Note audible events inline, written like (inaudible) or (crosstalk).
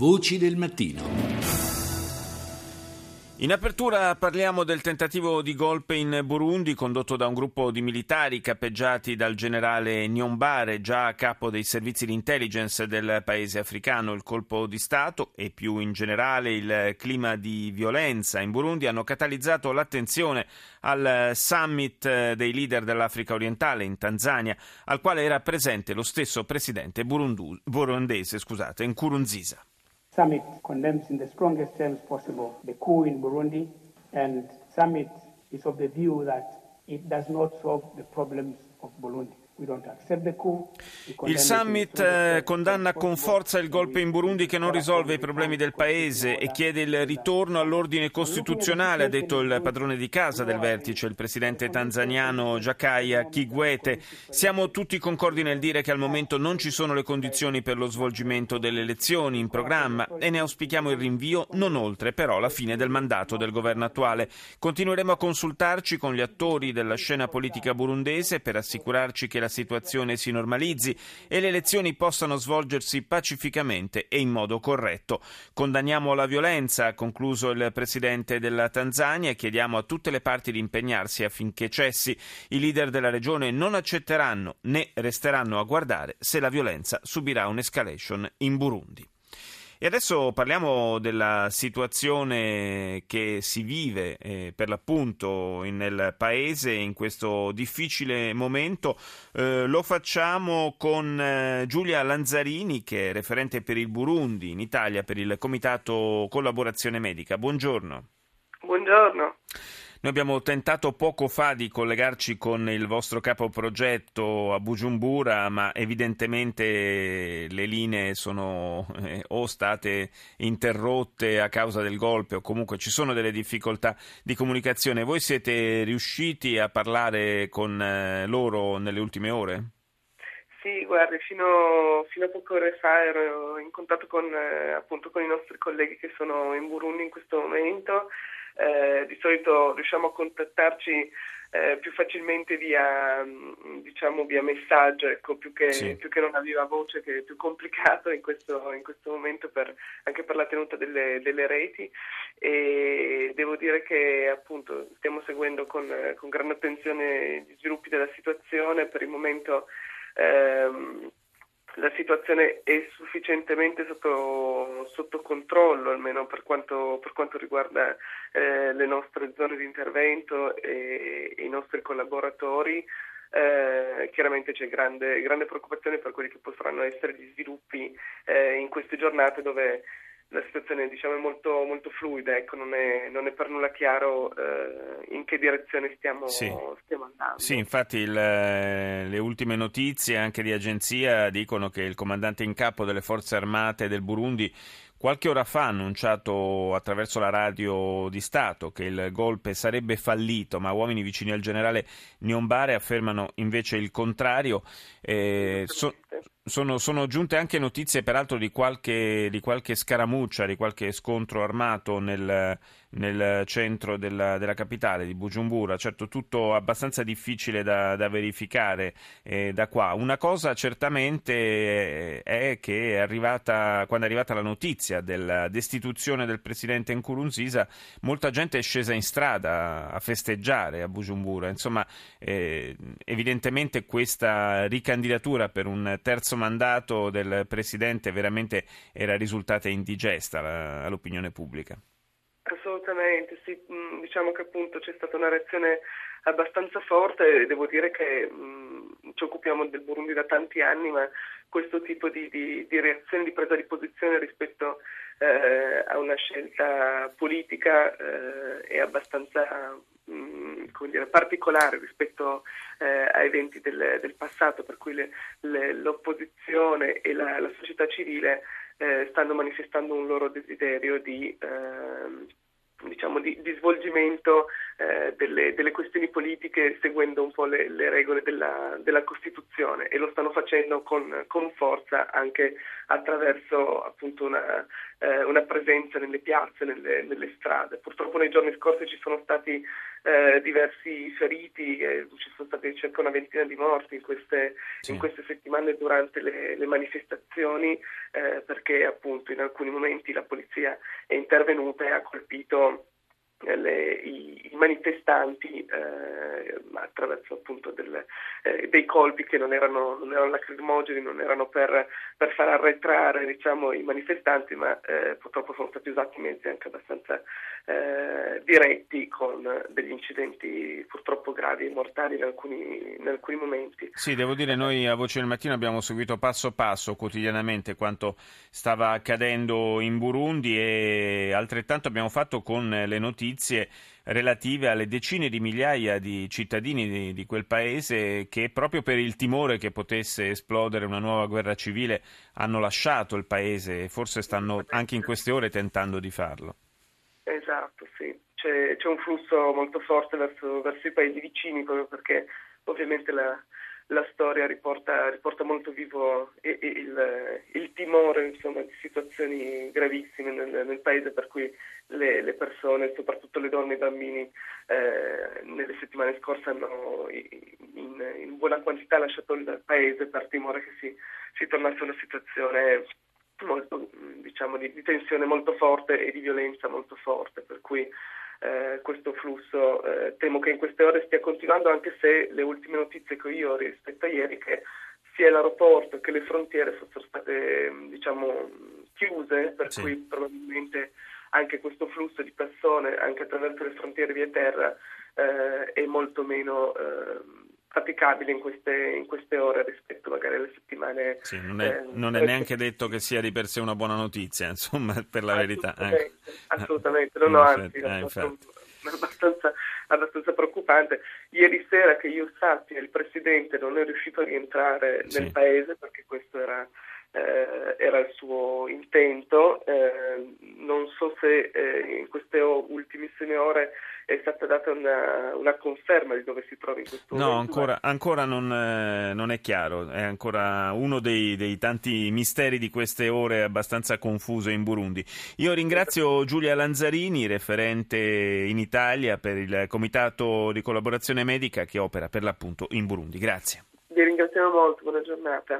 Voci del mattino. In apertura parliamo del tentativo di golpe in Burundi condotto da un gruppo di militari cappeggiati dal generale Nyombare, già capo dei servizi di intelligence del paese africano. Il colpo di Stato e più in generale il clima di violenza in Burundi hanno catalizzato l'attenzione al summit dei leader dell'Africa orientale in Tanzania, al quale era presente lo stesso presidente burundese scusate, Nkurunziza. Summit condemns in the strongest terms possible the coup in Burundi, and Summit is of the view that it does not solve the problems of Burundi. Il summit eh, condanna con forza il golpe in Burundi che non risolve i problemi del paese e chiede il ritorno all'ordine costituzionale, ha detto il padrone di casa del vertice, il presidente tanzaniano Jakaya Kikwete. Siamo tutti concordi nel dire che al momento non ci sono le condizioni per lo svolgimento delle elezioni in programma e ne auspichiamo il rinvio, non oltre però la fine del mandato del governo attuale. Continueremo a consultarci con gli attori della scena politica burundese per assicurarci che la situazione si normalizzi e le elezioni possano svolgersi pacificamente e in modo corretto. Condanniamo la violenza, ha concluso il presidente della Tanzania, e chiediamo a tutte le parti di impegnarsi affinché cessi. I leader della regione non accetteranno né resteranno a guardare se la violenza subirà un'escalation in Burundi. E adesso parliamo della situazione che si vive eh, per l'appunto nel paese in questo difficile momento. Eh, lo facciamo con eh, Giulia Lanzarini, che è referente per il Burundi in Italia per il Comitato Collaborazione Medica. Buongiorno. Buongiorno. Noi abbiamo tentato poco fa di collegarci con il vostro capo progetto a Bujumbura, ma evidentemente le linee sono eh, o state interrotte a causa del golpe o comunque ci sono delle difficoltà di comunicazione. Voi siete riusciti a parlare con eh, loro nelle ultime ore? Sì, guardi, fino, fino, a poche ore fa ero in contatto con, eh, appunto, con i nostri colleghi che sono in Burundi in questo momento eh, di solito riusciamo a contattarci eh, più facilmente via, mm, diciamo, via messaggio, ecco, più, che, sì. più, che, non a viva voce, che è più complicato in questo, in questo momento per, anche per la tenuta delle, delle, reti. E devo dire che appunto stiamo seguendo con, con grande attenzione gli sviluppi della situazione. Per il momento ehm, la situazione è sufficientemente sotto, sotto controllo, almeno per quanto, per quanto riguarda eh, le nostre zone di intervento e, i nostri collaboratori. Eh, chiaramente c'è grande, grande, preoccupazione per quelli che potranno essere gli sviluppi eh, in queste giornate dove la situazione diciamo, è molto, molto fluida, ecco, non, è, non, è, per nulla chiaro eh, in che direzione stiamo, sì. stiamo andando. Sì, infatti il, le ultime notizie anche di agenzia dicono che il comandante in capo delle forze armate del Burundi Qualche ora fa ha annunciato attraverso la radio di Stato che il golpe sarebbe fallito, ma uomini vicini al generale Niombare affermano invece il contrario. Eh, so, sono, sono, giunte anche notizie, peraltro, di qualche, di qualche scaramuccia, di qualche scontro armato nel, nel centro della, della, capitale di Bujumbura. Certo, tutto abbastanza difficile da, da verificare eh, da qua. Una cosa certamente è che è arrivata, quando è arrivata la notizia della destituzione del presidente Nkurunziza, molta gente è scesa in strada a festeggiare a Bujumbura. Insomma, eh, evidentemente questa ricandidatura per un terzo mandato del presidente veramente era risultata indigesta all'opinione pubblica. Assolutamente, sì, mm, diciamo che appunto c'è stata una reazione abbastanza forte e devo dire che mh, mm, ci occupiamo del Burundi da tanti anni, ma questo tipo di, di, di reazione, di presa di posizione rispetto eh, a una scelta politica eh, è abbastanza mh, mm, dire, particolare rispetto eh, a eventi del, del, passato, per cui le, le, l'opposizione e la, la società civile eh, stanno manifestando un loro desiderio di, eh, diciamo di, di svolgimento eh, delle, delle, questioni politiche seguendo un po' le, le regole della, della, Costituzione e lo stanno facendo con, con forza anche attraverso appunto una, eh, una, presenza nelle piazze, nelle, nelle, strade. Purtroppo nei giorni scorsi ci sono stati eh, diversi feriti, ci sono stati circa una ventina di morti in queste, sì. in queste settimane durante le, le manifestazioni eh, perché appunto in alcuni momenti la polizia è intervenuta e ha colpito le, i, i, manifestanti eh, attraverso appunto del, eh, dei colpi che non erano, non erano lacrimogeni, non erano per, per far arretrare diciamo, i manifestanti, ma eh, purtroppo sono stati usati mezzi anche abbastanza eh, diretti con degli incidenti purtroppo gravi e mortali in alcuni, in alcuni momenti. Sì, devo dire, noi a Voce del Mattino abbiamo seguito passo passo quotidianamente quanto stava accadendo in Burundi e altrettanto abbiamo fatto con le notizie relative alle decine di migliaia di cittadini di, di, quel paese che proprio per il timore che potesse esplodere una nuova guerra civile hanno lasciato il paese e forse stanno anche in queste ore tentando di farlo. Esatto, sì. C'è, c'è un flusso molto forte verso, verso, i paesi vicini proprio perché ovviamente la, la storia riporta, riporta, molto vivo il, il timore insomma, di situazioni gravissime nel, nel, paese per cui le, le, persone, soprattutto le donne e i bambini, eh, nelle settimane scorse hanno in, in, buona quantità lasciato il paese per timore che si, si tornasse a una situazione molto, diciamo, di, di, tensione molto forte e di violenza molto forte, per cui eh, questo flusso eh, temo che in queste ore stia continuando, anche se le ultime notizie che io ho rispetto a ieri che sia l'aeroporto che le frontiere fossero state diciamo, chiuse, per sì. cui probabilmente anche questo flusso di persone, anche attraverso le frontiere via terra, eh, è molto meno eh, praticabile in queste, in queste, ore rispetto magari alle settimane. Sì, non, è, eh, non è, neanche detto che sia di per sé una buona notizia, insomma, (laughs) per la verità. Assolutamente, eh. assolutamente. no, no, anzi, eh, abbastanza, abbastanza, preoccupante. Ieri sera che io sappia il Presidente non è riuscito a rientrare nel sì. paese perché questo era, eh, era il suo intento. Eh, non so se eh, in queste ultimissime ore è stata data una, una, conferma di dove si trova in questo no, momento. No, ancora, ancora non, eh, non, è chiaro, è ancora uno dei, dei, tanti misteri di queste ore abbastanza confuso in Burundi. Io ringrazio Giulia Lanzarini, referente in Italia per il Comitato di Collaborazione Medica che opera per l'appunto in Burundi. Grazie. Vi ringraziamo molto, buona giornata.